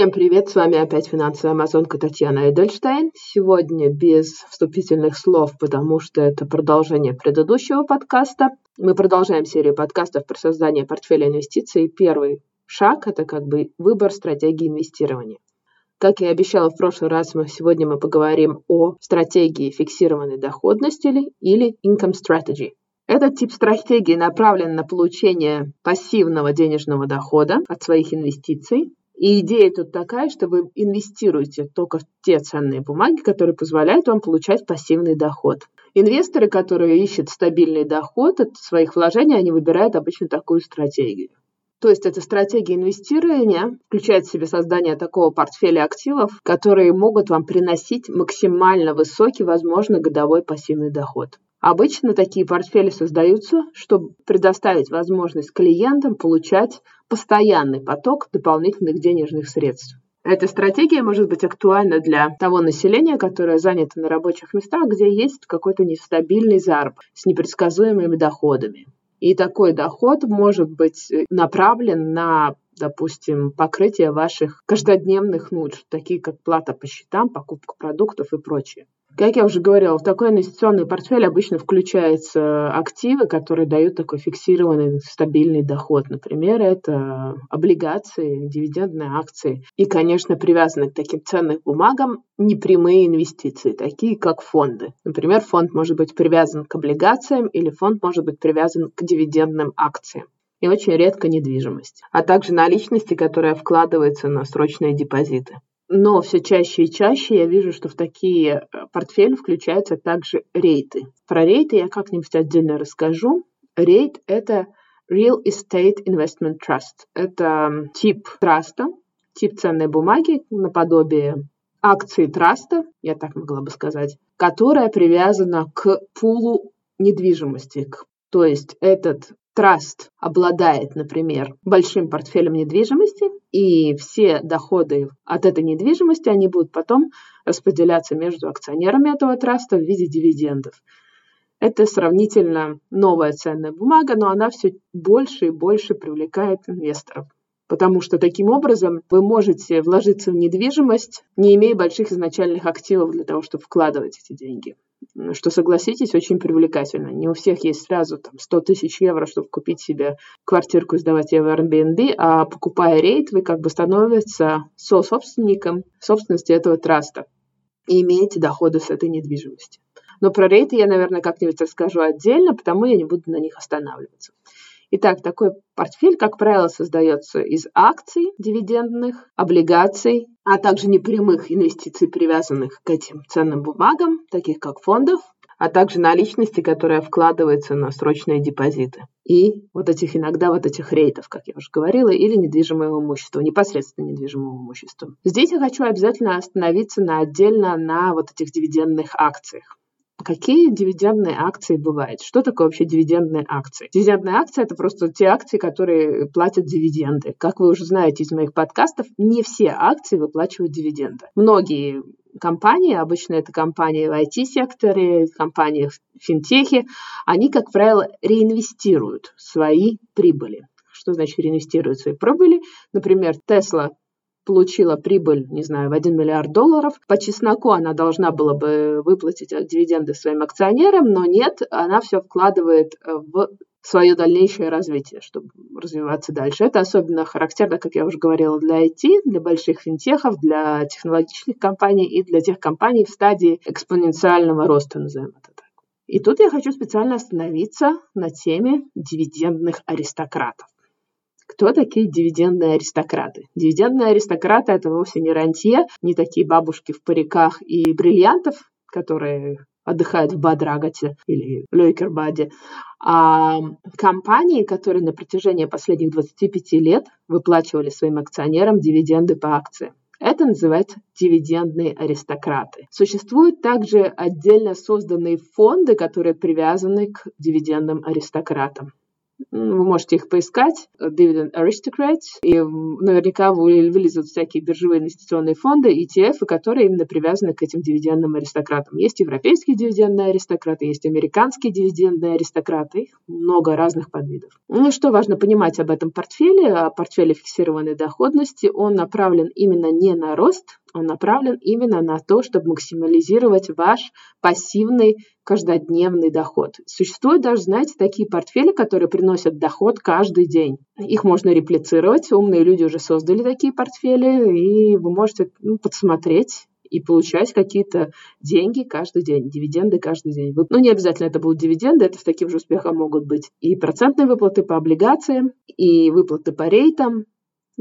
Всем привет, с вами опять финансовая амазонка Татьяна Эдельштейн. Сегодня без вступительных слов, потому что это продолжение предыдущего подкаста. Мы продолжаем серию подкастов про создание портфеля инвестиций. Первый шаг – это как бы выбор стратегии инвестирования. Как я обещала в прошлый раз, мы сегодня мы поговорим о стратегии фиксированной доходности или income strategy. Этот тип стратегии направлен на получение пассивного денежного дохода от своих инвестиций, и идея тут такая, что вы инвестируете только в те ценные бумаги, которые позволяют вам получать пассивный доход. Инвесторы, которые ищут стабильный доход от своих вложений, они выбирают обычно такую стратегию. То есть эта стратегия инвестирования включает в себя создание такого портфеля активов, которые могут вам приносить максимально высокий, возможно, годовой пассивный доход. Обычно такие портфели создаются, чтобы предоставить возможность клиентам получать постоянный поток дополнительных денежных средств. Эта стратегия может быть актуальна для того населения, которое занято на рабочих местах, где есть какой-то нестабильный заработок с непредсказуемыми доходами. И такой доход может быть направлен на допустим, покрытие ваших каждодневных нужд, такие как плата по счетам, покупка продуктов и прочее. Как я уже говорила, в такой инвестиционный портфель обычно включаются активы, которые дают такой фиксированный стабильный доход. Например, это облигации, дивидендные акции. И, конечно, привязаны к таким ценным бумагам непрямые инвестиции, такие как фонды. Например, фонд может быть привязан к облигациям или фонд может быть привязан к дивидендным акциям и очень редко недвижимость, а также наличности, которая вкладывается на срочные депозиты. Но все чаще и чаще я вижу, что в такие э, портфели включаются также рейты. Про рейты я как-нибудь отдельно расскажу. Рейт – это Real Estate Investment Trust. Это тип траста, тип ценной бумаги наподобие акции траста, я так могла бы сказать, которая привязана к пулу недвижимости. То есть этот траст обладает, например, большим портфелем недвижимости, и все доходы от этой недвижимости, они будут потом распределяться между акционерами этого траста в виде дивидендов. Это сравнительно новая ценная бумага, но она все больше и больше привлекает инвесторов. Потому что таким образом вы можете вложиться в недвижимость, не имея больших изначальных активов для того, чтобы вкладывать эти деньги что, согласитесь, очень привлекательно. Не у всех есть сразу там, 100 тысяч евро, чтобы купить себе квартирку и сдавать ее в Airbnb, а покупая рейд, вы как бы становитесь со-собственником собственности этого траста и имеете доходы с этой недвижимости. Но про рейты я, наверное, как-нибудь расскажу отдельно, потому я не буду на них останавливаться. Итак, такой портфель, как правило, создается из акций дивидендных, облигаций, а также непрямых инвестиций, привязанных к этим ценным бумагам, таких как фондов, а также наличности, которая вкладывается на срочные депозиты. И вот этих иногда вот этих рейтов, как я уже говорила, или недвижимого имущества, непосредственно недвижимого имущества. Здесь я хочу обязательно остановиться на отдельно на вот этих дивидендных акциях. Какие дивидендные акции бывают? Что такое вообще дивидендные акции? Дивидендные акции – это просто те акции, которые платят дивиденды. Как вы уже знаете из моих подкастов, не все акции выплачивают дивиденды. Многие компании, обычно это компании в IT-секторе, компании в финтехе, они, как правило, реинвестируют свои прибыли. Что значит реинвестируют свои прибыли? Например, Tesla получила прибыль, не знаю, в 1 миллиард долларов. По чесноку она должна была бы выплатить дивиденды своим акционерам, но нет, она все вкладывает э, в свое дальнейшее развитие, чтобы развиваться дальше. Это особенно характерно, как я уже говорила, для IT, для больших финтехов, для технологических компаний и для тех компаний в стадии экспоненциального роста, назовем это так. И тут я хочу специально остановиться на теме дивидендных аристократов. Кто такие дивидендные аристократы? Дивидендные аристократы – это вовсе не рантье, не такие бабушки в париках и бриллиантов, которые отдыхают в Бадрагате или Лёйкербаде, а компании, которые на протяжении последних 25 лет выплачивали своим акционерам дивиденды по акциям. Это называется дивидендные аристократы. Существуют также отдельно созданные фонды, которые привязаны к дивидендным аристократам. Вы можете их поискать, Dividend Aristocrats, и наверняка вылезут всякие биржевые инвестиционные фонды, ETF, которые именно привязаны к этим дивидендным аристократам. Есть европейские дивидендные аристократы, есть американские дивидендные аристократы, их много разных подвидов. Ну что важно понимать об этом портфеле, о портфеле фиксированной доходности, он направлен именно не на рост, он направлен именно на то, чтобы максимализировать ваш пассивный каждодневный доход. Существуют даже, знаете, такие портфели, которые приносят доход каждый день. Их можно реплицировать. Умные люди уже создали такие портфели, и вы можете ну, подсмотреть и получать какие-то деньги каждый день, дивиденды каждый день. Ну, не обязательно это будут дивиденды, это с таким же успехом могут быть и процентные выплаты по облигациям, и выплаты по рейтам,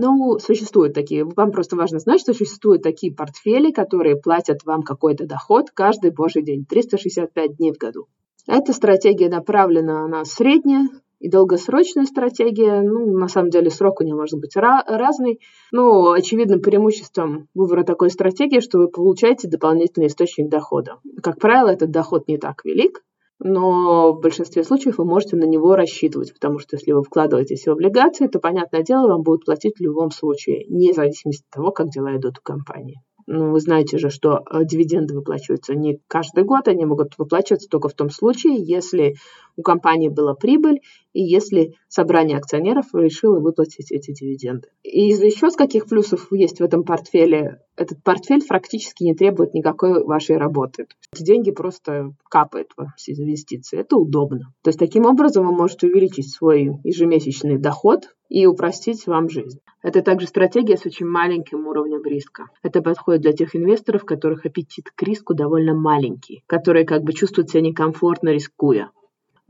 ну, существуют такие. Вам просто важно знать, что существуют такие портфели, которые платят вам какой-то доход каждый божий день, 365 дней в году. Эта стратегия направлена на среднее и долгосрочная стратегия. Ну, на самом деле срок у нее может быть ra- разный. Но очевидным преимуществом выбора такой стратегии, что вы получаете дополнительный источник дохода. Как правило, этот доход не так велик, но в большинстве случаев вы можете на него рассчитывать, потому что если вы вкладываетесь в облигации, то, понятное дело, вам будут платить в любом случае, вне зависимости от того, как дела идут в компании. Ну, вы знаете же, что э, дивиденды выплачиваются не каждый год, они могут выплачиваться только в том случае, если у компании была прибыль и если собрание акционеров решило выплатить эти дивиденды. И еще с каких плюсов есть в этом портфеле? Этот портфель практически не требует никакой вашей работы. Эти деньги просто капают ваши инвестиции. Это удобно. То есть таким образом вы можете увеличить свой ежемесячный доход и упростить вам жизнь. Это также стратегия с очень маленьким уровнем риска. Это подходит для тех инвесторов, которых аппетит к риску довольно маленький, которые как бы чувствуют себя некомфортно рискуя.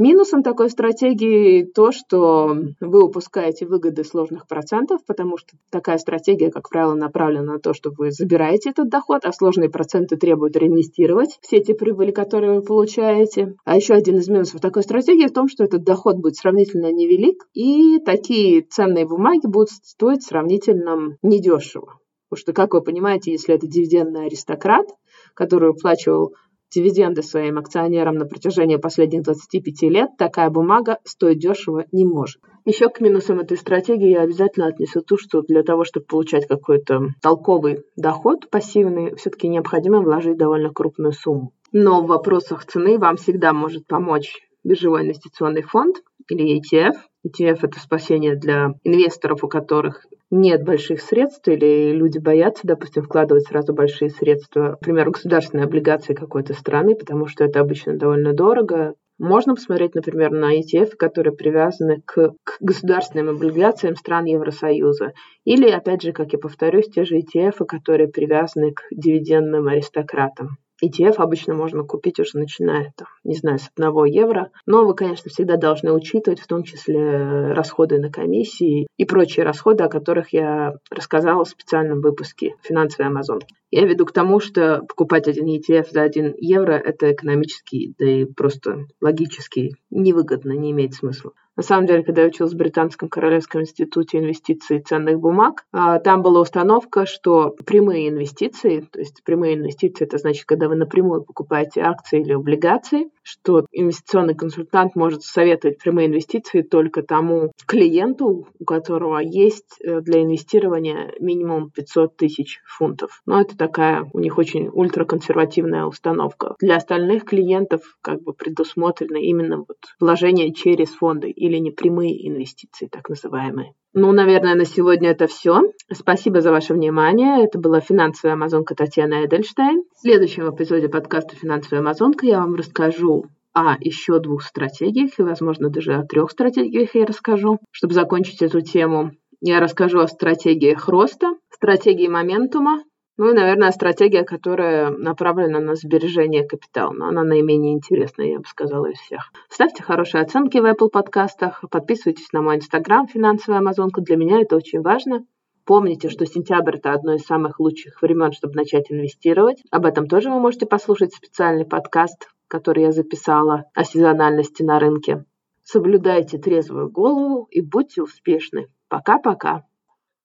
Минусом такой стратегии то, что вы упускаете выгоды сложных процентов, потому что такая стратегия, как правило, направлена на то, что вы забираете этот доход, а сложные проценты требуют реинвестировать все эти прибыли, которые вы получаете. А еще один из минусов такой стратегии в том, что этот доход будет сравнительно невелик, и такие ценные бумаги будут стоить сравнительно недешево. Потому что, как вы понимаете, если это дивидендный аристократ, который выплачивал дивиденды своим акционерам на протяжении последних 25 лет, такая бумага стоить дешево не может. Еще к минусам этой стратегии я обязательно отнесу то, что для того, чтобы получать какой-то толковый доход пассивный, все-таки необходимо вложить довольно крупную сумму. Но в вопросах цены вам всегда может помочь биржевой инвестиционный фонд или ETF. ETF – это спасение для инвесторов, у которых нет больших средств или люди боятся, допустим, вкладывать сразу большие средства, например, государственные облигации какой-то страны, потому что это обычно довольно дорого. Можно посмотреть, например, на ETF, которые привязаны к, к государственным облигациям стран Евросоюза. Или, опять же, как я повторюсь, те же ETF, которые привязаны к дивидендным аристократам. ETF обычно можно купить уже начиная, там, не знаю, с 1 евро. Но вы, конечно, всегда должны учитывать в том числе расходы на комиссии и прочие расходы, о которых я рассказала в специальном выпуске «Финансовой Амазонки». Я веду к тому, что покупать один ETF за 1 евро – это экономически, да и просто логически невыгодно, не имеет смысла. На самом деле, когда я училась в Британском Королевском институте инвестиций ценных бумаг, а, там была установка, что прямые инвестиции, то есть прямые инвестиции, это значит, когда вы напрямую покупаете акции или облигации, что инвестиционный консультант может советовать прямые инвестиции только тому клиенту, у которого есть э, для инвестирования минимум 500 тысяч фунтов. Но это такая у них очень ультраконсервативная установка. Для остальных клиентов как бы предусмотрено именно вот вложение через фонды или непрямые инвестиции, так называемые. Ну, наверное, на сегодня это все. Спасибо за ваше внимание. Это была финансовая амазонка Татьяна Эдельштейн. В следующем эпизоде подкаста «Финансовая амазонка» я вам расскажу о еще двух стратегиях, и, возможно, даже о трех стратегиях я расскажу. Чтобы закончить эту тему, я расскажу о стратегиях роста, стратегии моментума ну и, наверное, стратегия, которая направлена на сбережение капитала. Но она наименее интересная, я бы сказала, из всех. Ставьте хорошие оценки в Apple подкастах, подписывайтесь на мой инстаграм «Финансовая амазонка». Для меня это очень важно. Помните, что сентябрь – это одно из самых лучших времен, чтобы начать инвестировать. Об этом тоже вы можете послушать специальный подкаст, который я записала о сезональности на рынке. Соблюдайте трезвую голову и будьте успешны. Пока-пока.